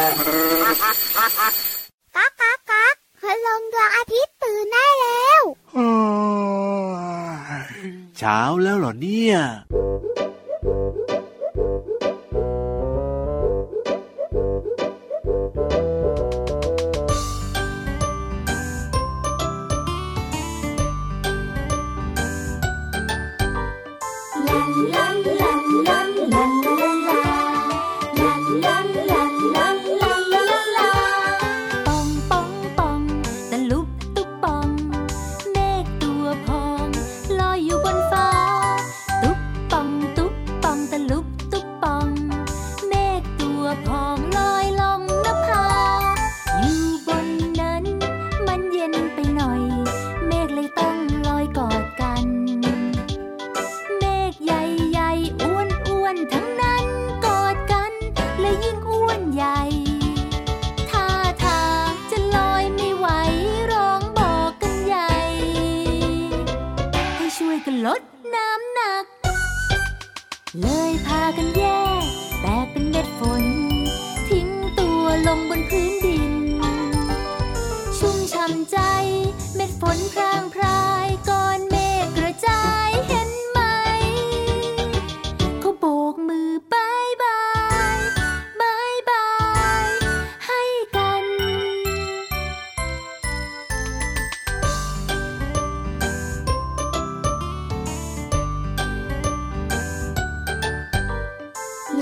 ก๊ากก๊ากก๊ากคืลงดวงอาทิตย์ตื่นได้แล้วเช้าแล้วเหรอเนี่ย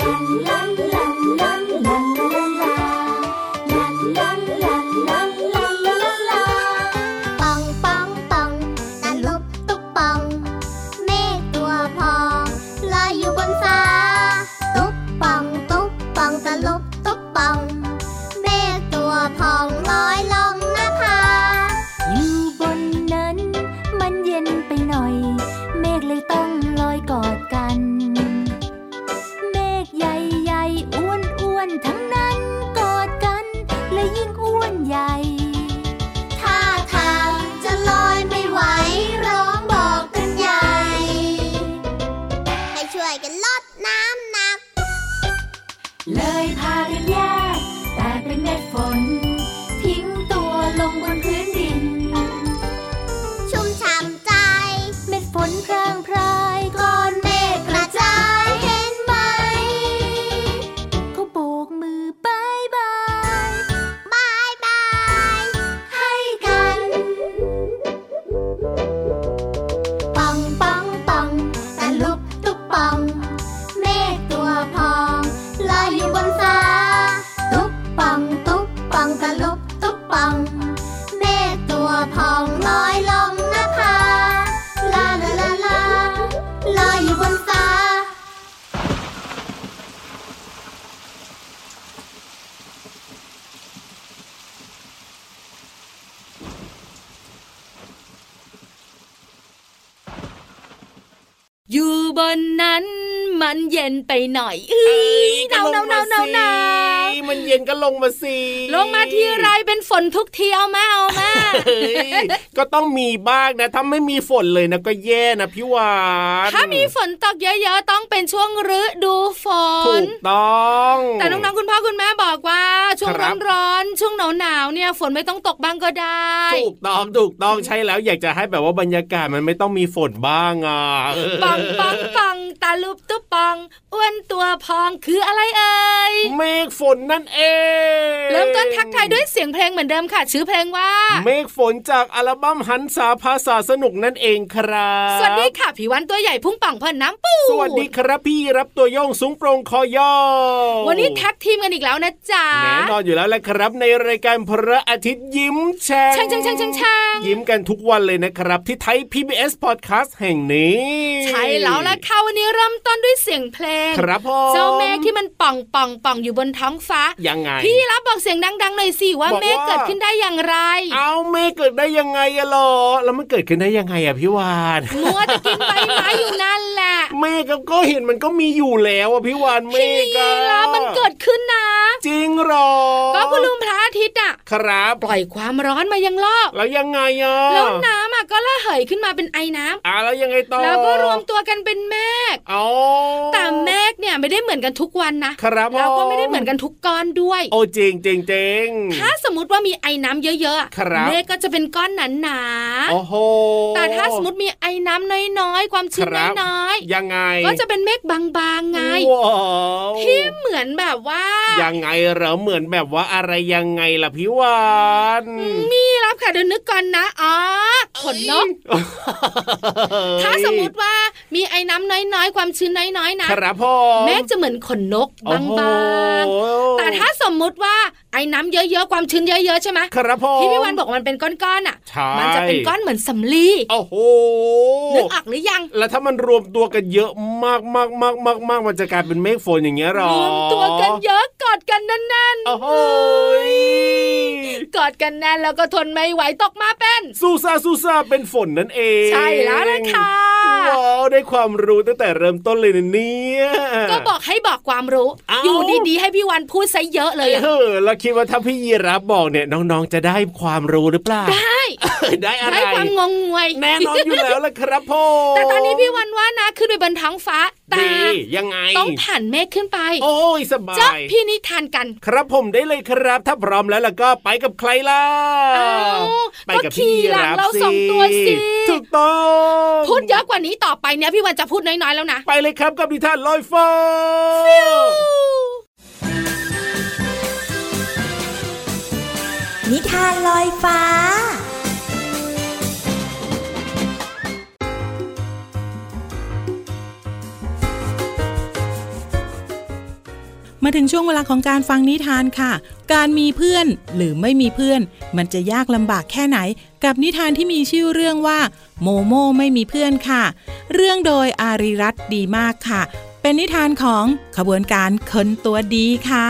啦啦啦啦啦 บนนั้น มันเย็นไปหน่อยเอ้ยหนาวหนาวหนาวหนาวหนาวมันเย็นก็ลงมาสิ ลงมาทีไรเป็นฝนทุกทีเอามาเอามาเฮ้ยก็ต้องมีบ้างนะถ้าไม่มีฝนเลยนะก็แย่นะพี่วานถ้ามีฝนตกเยอะๆต้องเป็นช่วงฤดูฝถูนกต้อง แต่น้องๆคุณพ่อคุณแม่บอกว่า ช่วงครับร้อนๆช่วงหนาวๆเนี่ยฝนไม่ต้องตกบ้างก็ได้ ถูกต้องถูกต้องใช่แล้วอยากจะให้แบบว่าบรรยากาศมันไม่ต้องมีฝนบ้างอะปังปังปังตาลุบตุ๊บปังอ้วนตัวพองคืออะไรเอ่ยเมฆฝนนั่นเอง เริ่มต้นทักทายด้วยเสียงเพลงเหมือนเดิมค่ะ ชื่อเพลงว่า เมฆฝนจากอัลบั้มหันษาภาษาสนุกนั่นเองครับ สวัสดีค่ะพี่วันตัวใหญ่พุ่งป่องพ่นน้ำปูสวัสดีครับพี่รับตัวโยงสูงโปรงคอยอวันนี้แท็กทีมกันอีกแล้วนะจ๊ะแน่นอนอยู่แล้วแหละครับในรายการพระอาทิตย์ยิ้มแฉ่งช่างช่างช่างช่างช่างยิ้มกันทุกวันเลยนะครับ ที่ไทย PBS Podcast แห่งนี้ ใช่แล้วล่ะค่ะวันนี้เริ่มต้นด้วยเสียงเพลงครับพ่อเจ้าเมฆที่มันป่องป่องป่องอยู่บนท้องฟ้ายังไง พี่รับบอกเสียงดังๆหน่อยสิว่าบอกว่าเมฆเกิดขึ้นได้อย่างไร เอาเมฆเกิดได้ยังไงอะหรอแล้วมันเกิดขึ้นได้ยังไงอะพี่วานมัวแต่กินใบไม้อยู่นั่นแหละเมฆก็เห็นมันก็มีอยู่แล้วอะพี่วานเมพี่ฆอะรับมันเกิดขึ้นนะ จริงเหรอ ก็คุณลุงพระอาทิตย์อะครับปล่อยความร้อนมายังโลกแล้วยังไงอะแล้วน้ำอะก็ระเหยขึ้นมาเป็นไอ้น้ำอ่าแล้วยังไงต่อแล้วก็รวมตัวกันเป็นเมฆอ๋อแต่เมฆเนี่ยไม่ได้เหมือนกันทุกวันนะครับผมแล้วก็ไม่ได้เหมือนกันทุกก้อนด้วย โอ้จริงจริงจริงถ้าสมมติว่ามีไอ้น้ำเยอะๆอะครับเมฆก็จะเป็นก้อนหนาโอ้โหๆแต่ถ้าสมมติมีไอ้น้ำน้อยๆ ความชื้นครับน้อยยังไงๆก็จะเป็นเมฆบางๆไงว้าวที่เหมือนแบบว่า ยังไงเหรอเหมือนแบบว่าอะไรยังไงล่ะพี่วานมีรับค่ะเดี๋ยวนึกก่อนนะอ๋อขนนกถ้าสมมติว่ามีไอ้น้ำน้อยๆ ความชื้นน้อยๆนะครับผมเมฆจะเหมือนขนนกบางๆแต่ถ้าสมมุติว่าไอ้น้ำเยอะๆความชื้นเยอะๆใช่ไหมครับผมที่พี่วันบอกว่ามันเป็นก้อนๆอะใช่มันจะเป็นก้อนเหมือนสำลีโอ้โหนึกออกหรือยัง แล้วถ้ามันรวมตัวกันเยอะมากมากมากมากมากมันจะกลายเป็นเมฆฝนอย่างเงี้ยหรอรวมตัวกันเยอะกอดกันแน่นโอ้โหๆกอดกันแน่นแล้วก็ทนไม่ไหวตกมาเป็นซูซาซูซาเป็นฝนนั่นเอง ใช่แล้วละค่ะว้าว ได้ความรู้ตั้งแต่เริ่มต้นเลยนะเนี่ยก็บอกให้บอกความรู้เอ้าอยู่ดีๆให้พี่วันพูดซะเยอะเลยอะเออแล้วคิดว่าถ้าพี่ยีรับบอกเนี่ยน้องๆจะได้ความรู้หรือเปล่าได้ได้อะไรได้ความงงงวยแน่นอนอยู่แล้วละครับพ่อแต่ตอนนี้พี่วันว่านะขึ้นไปบนท้องฟ้า แต่ดียังไง ต้องผ่านเมฆขึ้นไป โอ้ยสบาจะยพี่นิทานกัน ครับผมได้เลยครับ ถ้าพร้อมแล้วล่ะก็ไปกับใครล่ะอ้าวไปกับพี่ก็ขี่หลังรับเราสองตัวสิถูกต้องพูดเยอะกว่านี้ต่อไปเนี่ยพี่วันจะพูดน้อยๆแล้วนะ ไปเลยครับกับนิทานลอยฟ้านิทานลอยฟ้า มาถึงช่วงเวลาของการฟังนิทานค่ะ การมีเพื่อนหรือไม่มีเพื่อน มันจะยากลำบากแค่ไหน กับนิทานที่มีชื่อเรื่องว่า โมโมไม่มีเพื่อนค่ะ เรื่องโดยอาริรัตดีมากค่ะ เป็นนิทานของขบวนการคนตัวดีค่ะ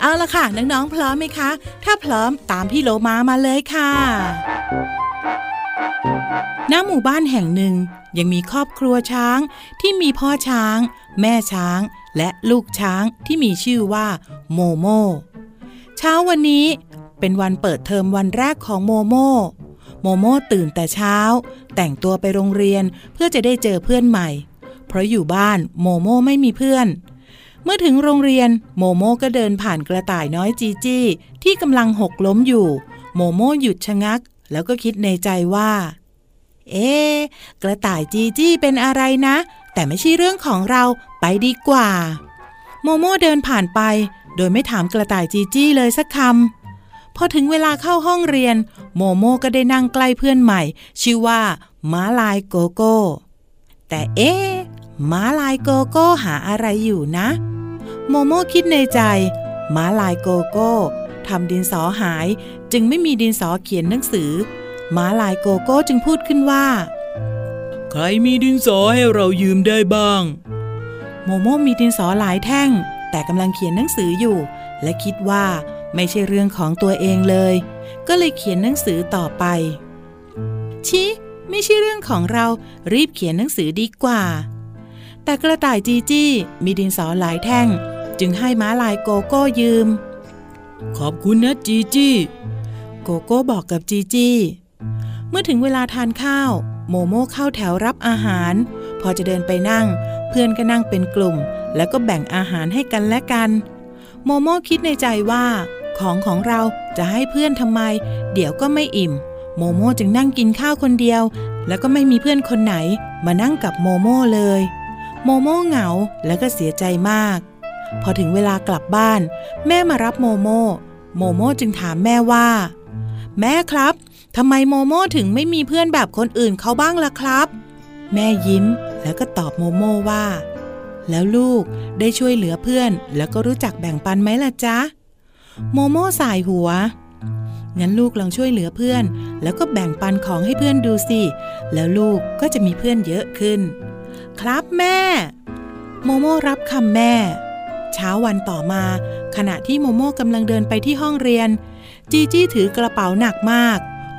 เอาละค่ะ น้องๆพร้อมไหมคะ ถ้าพร้อมตามพี่โลมามาเลยค่ะณหมู่บ้านแห่งหนึ่ง ยังมีครอบครัวช้างที่มีพ่อช้าง แม่ช้าง และลูกช้างที่มีชื่อว่าโมโม เช้าวันนี้เป็นวันเปิดเทอมวันแรกของโมโม โมโมตื่นแต่เช้า แต่งตัวไปโรงเรียนเพื่อจะได้เจอเพื่อนใหม่ เพราะอยู่บ้านโมโมไม่มีเพื่อน เมื่อถึงโรงเรียนโมโมก็เดินผ่านกระต่ายน้อยจีจี้ที่กำลังหกล้มอยู่ โมโมหยุดชะงัก แล้วก็คิดในใจว่า เอ๊ะกระต่ายจีจี้เป็นอะไรนะ แต่ไม่ใช่เรื่องของเราไปดีกว่า โมโมเดินผ่านไป โดยไม่ถามกระต่ายจีจี้เลยสักคำพอถึงเวลาเข้าห้องเรียน โมโมก็ได้นั่งใกล้เพื่อนใหม่ ชื่อว่าม้าลายโกโก้ แต่เอ๊ะม้าลายโกโก้หาอะไรอยู่นะ โมโมคิดในใจม้าลายโกโก้ทำดินสอหายจึงไม่มีดินสอเขียนหนังสือ ม้าลายโกโก้จึงพูดขึ้นว่า ใครมีดินสอให้เรายืมได้บ้าง โมโมมีดินสอหลายแท่ง แต่กำลังเขียนหนังสืออยู่ และคิดว่าไม่ใช่เรื่องของตัวเองเลย ก็เลยเขียนหนังสือต่อไป ชิไม่ใช่เรื่องของเรารีบเขียนหนังสือดีกว่า แต่กระต่ายจีจี้มีดินสอหลายแท่ง จึงให้ม้าลายโกโก้ยืม ขอบคุณนะจีจี้ โกโก้บอกกับจีจี้ เมื่อถึงเวลาทานข้าว โมโม่เข้าแถวรับอาหาร พอจะเดินไปนั่ง เพื่อนก็นั่งเป็นกลุ่ม แล้วก็แบ่งอาหารให้กันและกัน โมโม่คิดในใจว่า ของของเราจะให้เพื่อนทำไม เดี๋ยวก็ไม่อิ่ม โมโม่จึงนั่งกินข้าวคนเดียว แล้วก็ไม่มีเพื่อนคนไหน มานั่งกับโมโม่เลย โมโม่เหงาแล้วก็เสียใจมาก พอถึงเวลากลับบ้าน แม่มารับโมโม่โมโม่จึงถามแม่ว่า แม่ครับ ทำไมโมโม่ถึงไม่มีเพื่อนแบบคนอื่นเขาบ้างล่ะครับ แม่ยิ้มแล้วก็ตอบโมโม่ว่า แล้วลูกได้ช่วยเหลือเพื่อน แล้วก็รู้จักแบ่งปันไหมล่ะจ๊ะ โมโม่สายหัว งั้นลูกลองช่วยเหลือเพื่อน แล้วก็แบ่งปันของให้เพื่อนดูสิ แล้วลูกก็จะมีเพื่อนเยอะขึ้น ครับแม่ โมโม่รับคำแม่ เช้าวันต่อมา ขณะที่โมโม่กำลังเดินไปที่ห้องเรียน จีจี้ถือกระเป๋าหนักมาก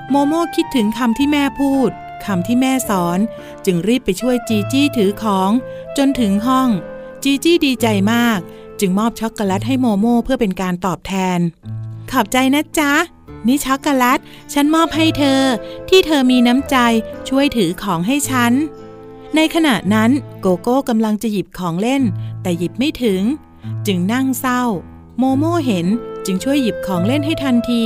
โมโม่คิดถึงคำที่แม่พูดคำที่แม่สอน จึงรีบไปช่วยจีจี้ถือของ จนถึงห้อง จีจี้ดีใจมาก จึงมอบช็อกโกแลตให้โมโม่เพื่อเป็นการตอบแทน ขอบใจนะจ๊ะ นี่ช็อกโกแลต ฉันมอบให้เธอ ที่เธอมีน้ำใจช่วยถือของให้ฉัน ในขณะนั้นโกโก้กำลังจะหยิบของเล่น แต่หยิบไม่ถึง จึงนั่งเศร้า โมโม่เห็นจึงช่วยหยิบของเล่นให้ทันที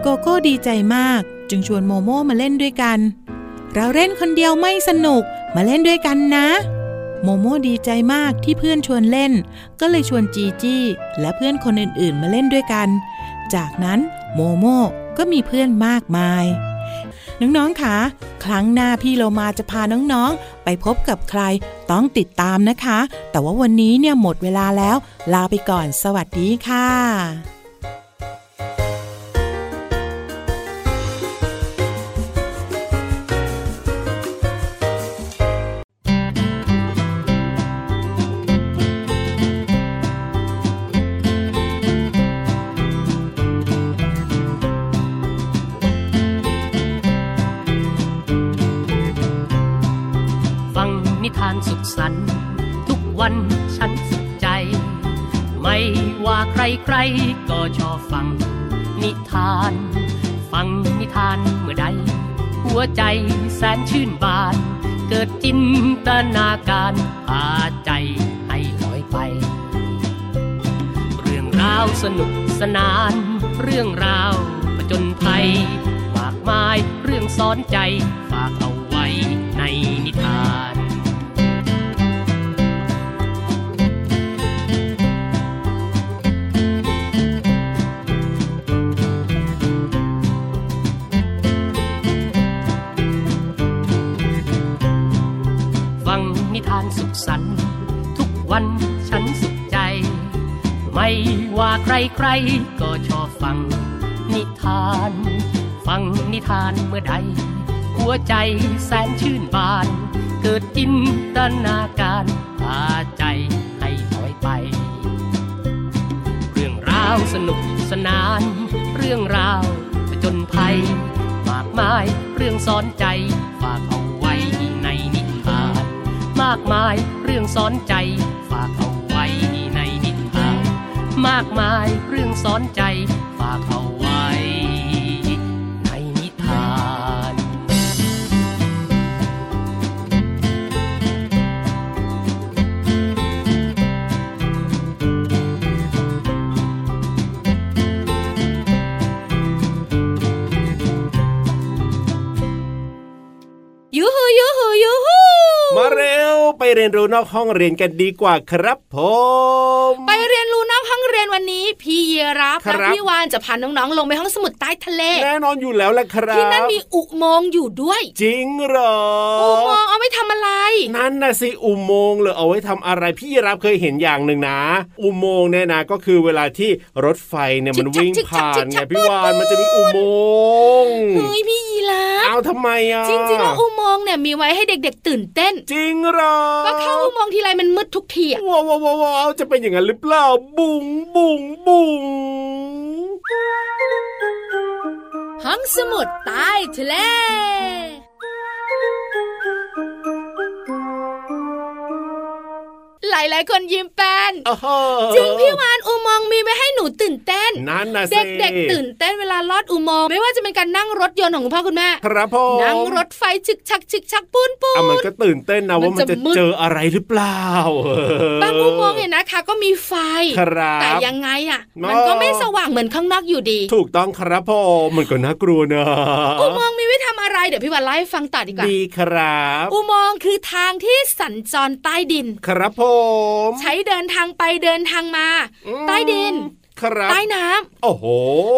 โกโก้ดีใจมาก จึงชวนโมโม่มาเล่นด้วยกัน เราเล่นคนเดียวไม่สนุกมาเล่นด้วยกันนะ โมโม่ดีใจมากที่เพื่อนชวนเล่น ก็เลยชวนจีจี้และเพื่อนคนอื่นๆ มาเล่นด้วยกัน จากนั้นโมโม่ก็มีเพื่อนมากมาย น้องๆคะครั้งหน้าพี่โลมาจะพาน้องๆ ไปพบกับใครต้องติดตามนะคะ แต่ว่าวันนี้เนี่ยหมดเวลาแล้ว ลาไปก่อนสวัสดีค่ะ ฉันสุขใจ ไม่ว่าใครใครก็ชอบฟัง นิทาน ฟังนิทานเมื่อใด หัวใจแสนชื่นบาน เกิดจินตนาการพาใจให้ลอยไป เรื่องราวสนุกสนาน เรื่องราวผจญภัยมากมายเรื่องสอนใจฝากเอาไว้ในนิทาน ใครใครๆก็ชอบฟัง นิทาน ฟังนิทานเมื่อใด หัวใจแสนชื่นบาน เกิดจินตนาการพาใจให้ลอยไป เรื่องราวสนุกสนาน เรื่องราวผจญภัย มากมายเรื่องสอนใจฝากเอาไว้ในนิทาน มากมายเรื่องสอนใจฝากเอา มากมายเรื่องสอนใจฝากเอาไว้ ในนิทาน ยูฮูยูฮูยูฮู มาเร็ว ไปเรียนรู้นอกห้องเรียนกันดีกว่าครับผมไปเรียนรู้นอกห้องเรียนวันนี้ พี่เยรับครัและบพี่วานจะพาน้องๆลงไปห้องสมุดใต้ทะเลแน่นอนอยู่แล้วแหละครับที่นั่นมีอุโมงค์อยู่ด้วย จริงเหรออุโมงค์เอาไว้ทำอะไร นั่นนะสิอุโมงค์เลยเอาไว้ทำอะไรพี่รับเคยเห็นอย่างหนึ่งนะ อุโมงค์เนี่ยนะก็คือเวลาที่รถไฟเนี่ยมันวิ่งผ่านไงพี่วานมันจะมีอุโมงค์เฮ้ยพี่ยีรับเอาทำไมอะจริงๆแล้วอุโมงค์เนี่ยมีไว้ให้เด็ก ๆ ตื่นเต้น จริงเหรอก็เข้าอุโมงค์ทีไรมันมืดทุกทีอะว้าวว้าวว้าวว้าจะเป็นอย่างนั้นหรือเปล่า บุ๋งบุ๋งบุ๋งห้องสมุดใต้ทะเลหลายๆคนยิ้มแป้นจริงพี่วานอุโม มีไว้ให้หนูตื่นเต้นนั่นนะสิเด็กๆตื่นเต้นเวลาลอดอุโมงค์ไม่ว่าจะเป็นการนั่งรถยนต์ของคุณพ่อคุณแม่ครับผมนั่งรถไฟฉึกชักฉึกชักปูนปูอะมันนก็ตื่นเต้นนะว่ามัมันนจะจะมืดเจออะไรหรือเปล่าบางอุโมงค์เนี่ยนะคะ ก็มีไฟครับแต่ยังไงอะอ๋อมันก็ไม่สว่างเหมือนข้างนอกอยู่ดี ถูกต้องครับพ่อมันก็น่ากลัวนะอุโมงค์มีไว้ทำอะไรเดี๋ยวพี่วานเล่าให้ฟังต่อดีกว่าดีครับ อุโมงค์คือทางที่สัญจรใต้ดิน ครับผม ใช้เดินทางไปเดินทางมาอืมใต้ดินครับใต้น้ำโอ้โห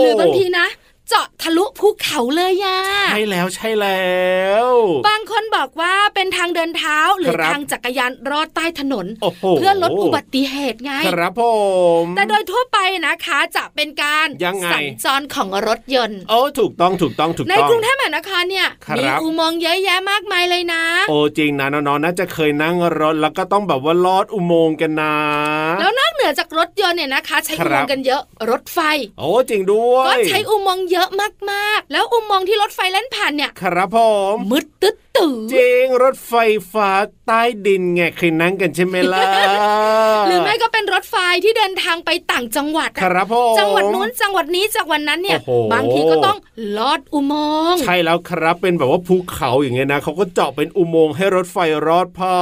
หรือบางทีนะเจาะทะลุภูเขาเลยย่าใช่แล้วใช่แล้ว บางคนบอกว่าเป็นทางเดินเท้าหรือครับทางจักรยานรอดใต้ถนนโอ้โหเพื่อลดอุบัติเหตุไง ครับผม แต่โดยทั่วไปนะคะจะเป็นการยังไงสัญจรของรถยนต์โอ้ถูกต้องถูกต้องถูกในต้องกรุงเทพมหานครเนี่ยครับมีอุโมงค์เยอะแยะมากมายเลยนะ โอ้จริงนะน้องๆน่าจะเคยนั่งรถแล้วก็ต้องแบบว่าลอดอุโมงค์กันนะ แล้วนอกเหนื อจากรถยนต์เนี่ยนะคะ ใช้ครัอุบโมงค์กันเยอะรถไฟ โอ้จริงด้วยก็ใช้อุโมงค์เยอะมากๆ แล้วอุโมงค์ที่รถไฟเล่นผ่านเนี่ยครับผมมืดตึ๊ด ตึตื่จริงรถไฟฟ้าใต้ดินไงเคยนั่งกันใช่ไหมล่ะหรือไม่ก็เป็นรถไฟที่เดินทางไปต่างจังหวัดคอะรับผมจังหวัดนู้นจังหวัดนี้จังหวัดนั้นเนี่ยโอ้โหบางทีก็ต้องลอดอุโมงค์ใช่แล้วครับเป็นแบบว่าภูเขาอย่างเงี้ยนะเขาก็เจาะเป็นอุโมงค์ให้รถไฟรอดผ่า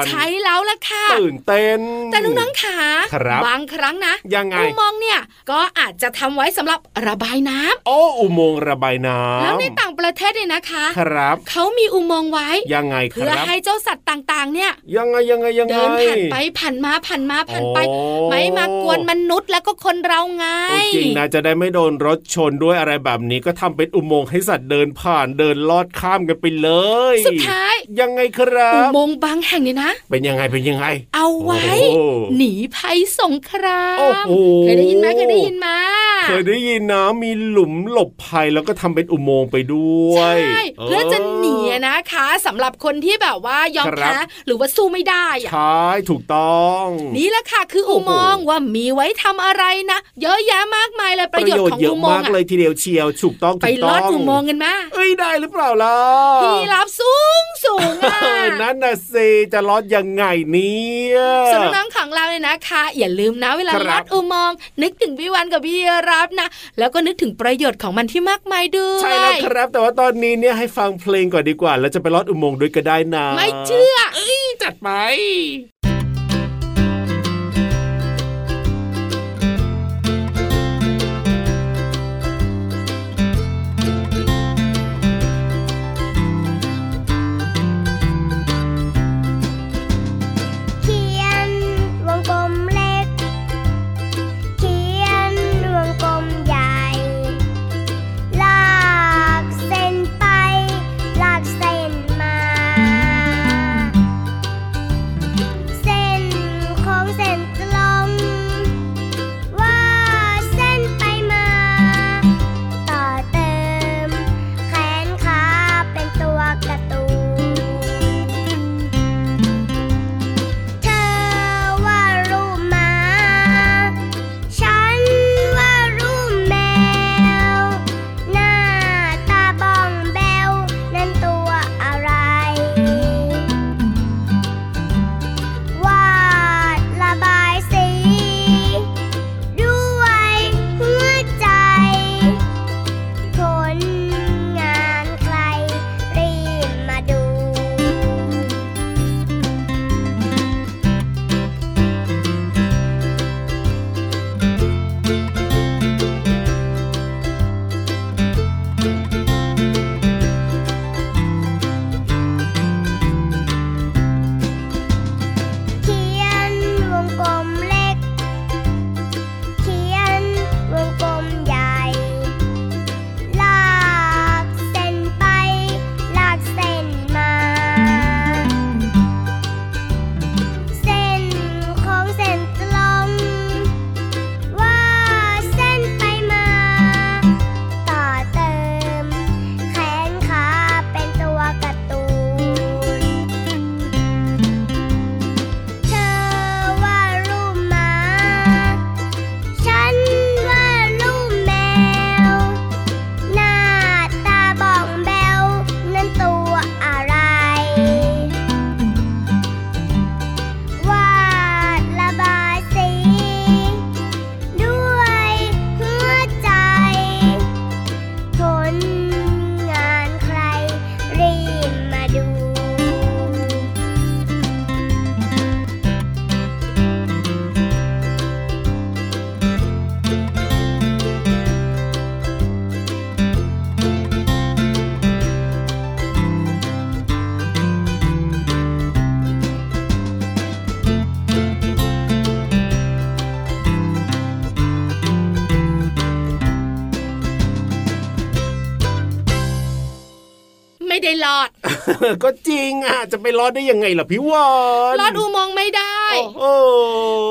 นใช้แล้วล่ะค่ะตื่นเต้นแต่น้องๆขาครับบางครั้งนะยังไงอุโมงค์เนี่ยก็อาจจะทำไว้สำหรับระบายน้ำโอ้อุโมงค์ระบายน้ำแล้วในต่างประเทศเนี่ยนะคะ ครับเขามีอุโมงค์ไว้ยังไงคเพื่อรับให้เจ้าสัตว์ต่างๆ เนี่ย ยังไงยังไงยังไงเดินผ่านไปผ่านมาผ่านมาผ่านไปโอ้ไม่มากวนมนุษย์แล้วก็คนเราไงโอ้จริงนะจะได้ไม่โดนรถชนด้วยอะไรแบบนี้ก็ทำเป็นอุโมงค์ให้สัตว์เดินผ่านเดินลอดข้ามกันไปเลย สุดท้ายยังไงครับ อุโมงค์บางแห่งเนี่ยนะ เป็นยังไงเป็นยังไง เอาไว้โอ้หนีภัยสงครามโอ้โหเคยได้ยินไหมเคยได้ยินไหมเคยได้ยินนะมีหลุมหลบภัยแล้วก็ทำเป็นอุโมงค์ไปด้วยใช่เพื่อจะหนีนะคะสำหรับคนที่แบบว่ายอมครับแพ้หรือว่าสู้ไม่ได้อะใช่ถูกต้อง นี่แหละค่ะคืออุโมงค์ว่ามีไว้ทำอะไรนะเยอะแยะมากมายเลยประโยชน์ของเยอุอะโมงมากค์เลยอะทีเดียวเชียวถูกต้องไปถูกลต้ออดงอุโมงค์กันมาเอ้ยได้หรือเปล่าล่ะพี่รับสูงสูงอะเออนั่นน่ะสิจะลอดยังไงเนี่ยส่วนน้องๆของเราเนี่ยนะคะ อย่าลืมนะเวลาครับลอดอุโมงค์นึกถึงพี่วันกับพี่รับนะ แล้วก็นึกถึงประโยชน์ของมันที่มากมายด้วยใช่แล้วครับ แต่ว่าตอนนี้เนี่ยให้ฟังเพลงก่อนดีกว่าแล้วจะไปลอดอุโมงค์ด้วยก็ได้นะ ไม่เชื่อจัดไป ก็จริงอะจะไปลอดได้ยังไงล่ะพี่วานลอดอุโมงค์ไม่ได้โอ้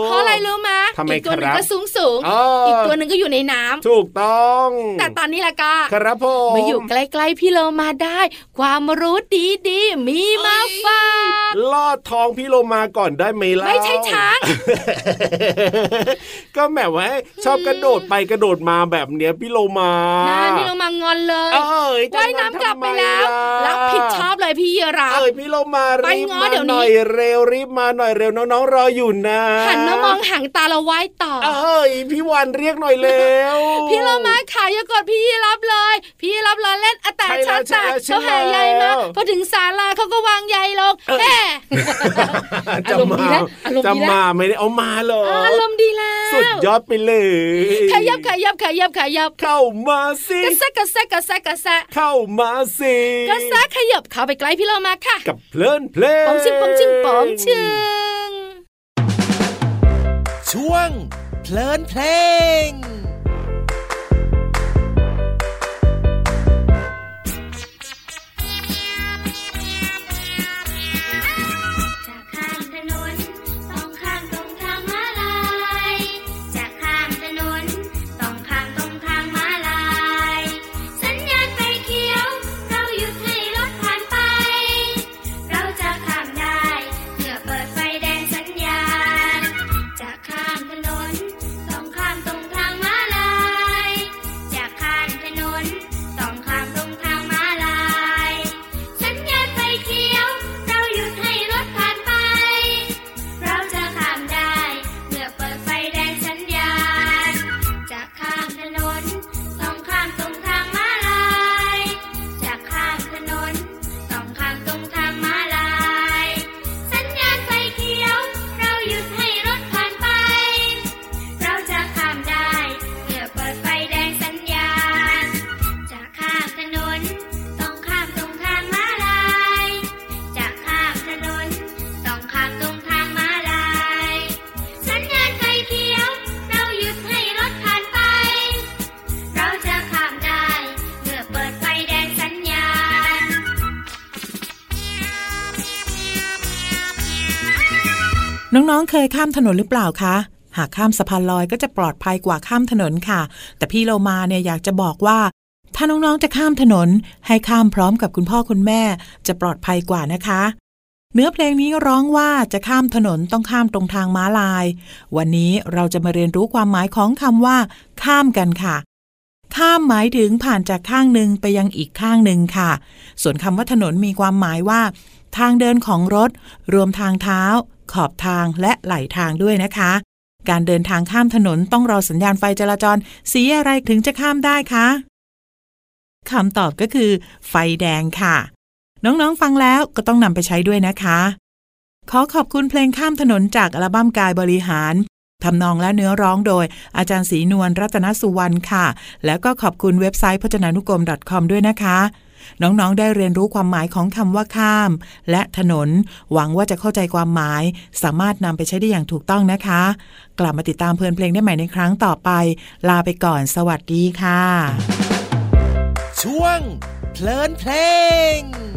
เพราะอะไรรู้ไหมทำไมอีกตัวหนึ่คงรับก็สูงสูงอ๋ออีอีกตัวหนึ่งก็อยู่ในน้ำถูกต้อง แต่ตอนนี้ละก็ครับผมมาอยู่ใกล้ๆพี่โลมาได้ ความรู้ดีๆมีมาฝาก ลอดท้องพี่โลมาก่อนได้ไหมล่ะไม่ใช่ช้าง ก็แบบว่าชอบกระโดดไปกระโดดมาแบบเนี้ยพี่โลมานะพี่โลมางอนเลยเอ้ยจะว่ายน้ำกลับไปแล้วทำมล่ะรับผิดชอบเลยพี่รับเอ้ยพี่โลมาไปรีบง้อมาเดี๋ยวนี้หน่อยเร็วรีบมาหน่อยเร็วน้องๆรออยู่นะหันมามองหางตาเราไว้ต่อเอ้ยพี่วันเรียกหน่อยเร็วพี่โลมาขายอย่ากดพี่รับเลย พี่รับรอเล่นอะแต่ใช่ชาแล้วตัดใช่เขาแล้วหาใหญ่มาใช่แล้วพอถึงศาลาเขาก็วางใหญ่ลงเออแหมจะอารมณ์มาดีแล้วอารมณ์จะดีแล้วมาไม่ได้เอามาเหรออารมณ์ดีแล้วสุดยอดไปเลยขยับขยับขยับขยับเข้ามาสิกระแซะกระแซะกระแซะกระแซะเข้ามาสิกระแซะขยับเข้าไปใกล้พี่โลมาค่ะ กับเพลินเพลงปองชิงปองชิงปองชิงช่วงเพลินเพลง น้องๆ เคยข้ามถนนหรือเปล่าคะ หากข้ามสะพานลอยก็จะปลอดภัยกว่าข้ามถนนค่ะ แต่พี่โลมาเนี่ยอยากจะบอกว่า ถ้าน้องๆ จะข้ามถนน ให้ข้ามพร้อมกับคุณพ่อคุณแม่ จะปลอดภัยกว่านะคะ เนื้อเพลงนี้ร้องว่าจะข้ามถนนต้องข้ามตรงทางม้าลาย วันนี้เราจะมาเรียนรู้ความหมายของคำว่า ข้ามกันค่ะข้ามหมายถึงผ่านจากข้างหนึ่งไปยังอีกข้างหนึ่งค่ะ ส่วนคำว่าถนนมีความหมายว่า ทางเดินของรถ รวมทางเท้า ขอบทางและไหลทางด้วยนะคะ การเดินทางข้ามถนนต้องรอสัญญาณไฟจราจร สีอะไรถึงจะข้ามได้คะคำตอบก็คือ ไฟแดงค่ะ น้องๆฟังแล้วก็ต้องนำไปใช้ด้วยนะคะ ขอขอบคุณเพลงข้ามถนนจากอัลบั้มกายบริหารทำนองและเนื้อร้องโดย อาจารย์ศรีนวลรัตนสุวรรณค่ะ แล้วก็ขอบคุณเว็บไซต์พจนานุกรม .com ด้วยนะคะ น้องๆ ได้เรียนรู้ความหมายของคำว่าข้าม และถนน หวังว่าจะเข้าใจความหมาย สามารถนำไปใช้ได้อย่างถูกต้องนะคะ กลับมาติดตามเพลินเพลงได้ใหม่ในครั้งต่อไป ลาไปก่อน สวัสดีค่ะ ช่วงเพลินเพลง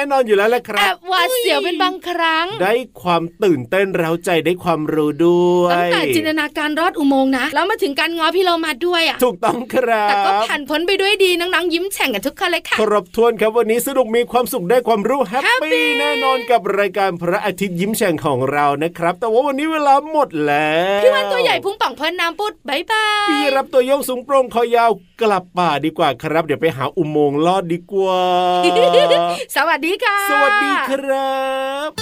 น่นอนอยู่แล้วแหละคแอรับบหวาดเสียวเป็นบางครั้ง ได้ความตื่นเต้นเร้าใจได้ความรู้ด้วยตั้งแต่จินตนาการรอดอุโมงค์นะแล้วมาถึงการง้อพี่เรามาด้วยอะถูกต้องครับแต่ก็ผ่านพ้นไปด้วยดีน้องๆยิ้มแฉ่งกันทุกคนเลยค่ะครบถ้วนครับวันนี้สนุกมีความสุขได้ความรู้แฮป Happy ปี้แน่นอนกับรายการพระอาทิตย์ยิ้มแฉ่งของเรานะครับ แต่ว่าวันนี้เวลาหมดแล้วพี่วันตัวใหญ่พุงป่องเพิ่นน้ำปุดบายบายพี่รับตัวโยงสูงโปร่งคอยาวกลับป่าดีกว่าครับ เดี๋ยวไปหาอุโมงค์ลอดดีกว่า สวัสดีค่ะ สวัสดีครับ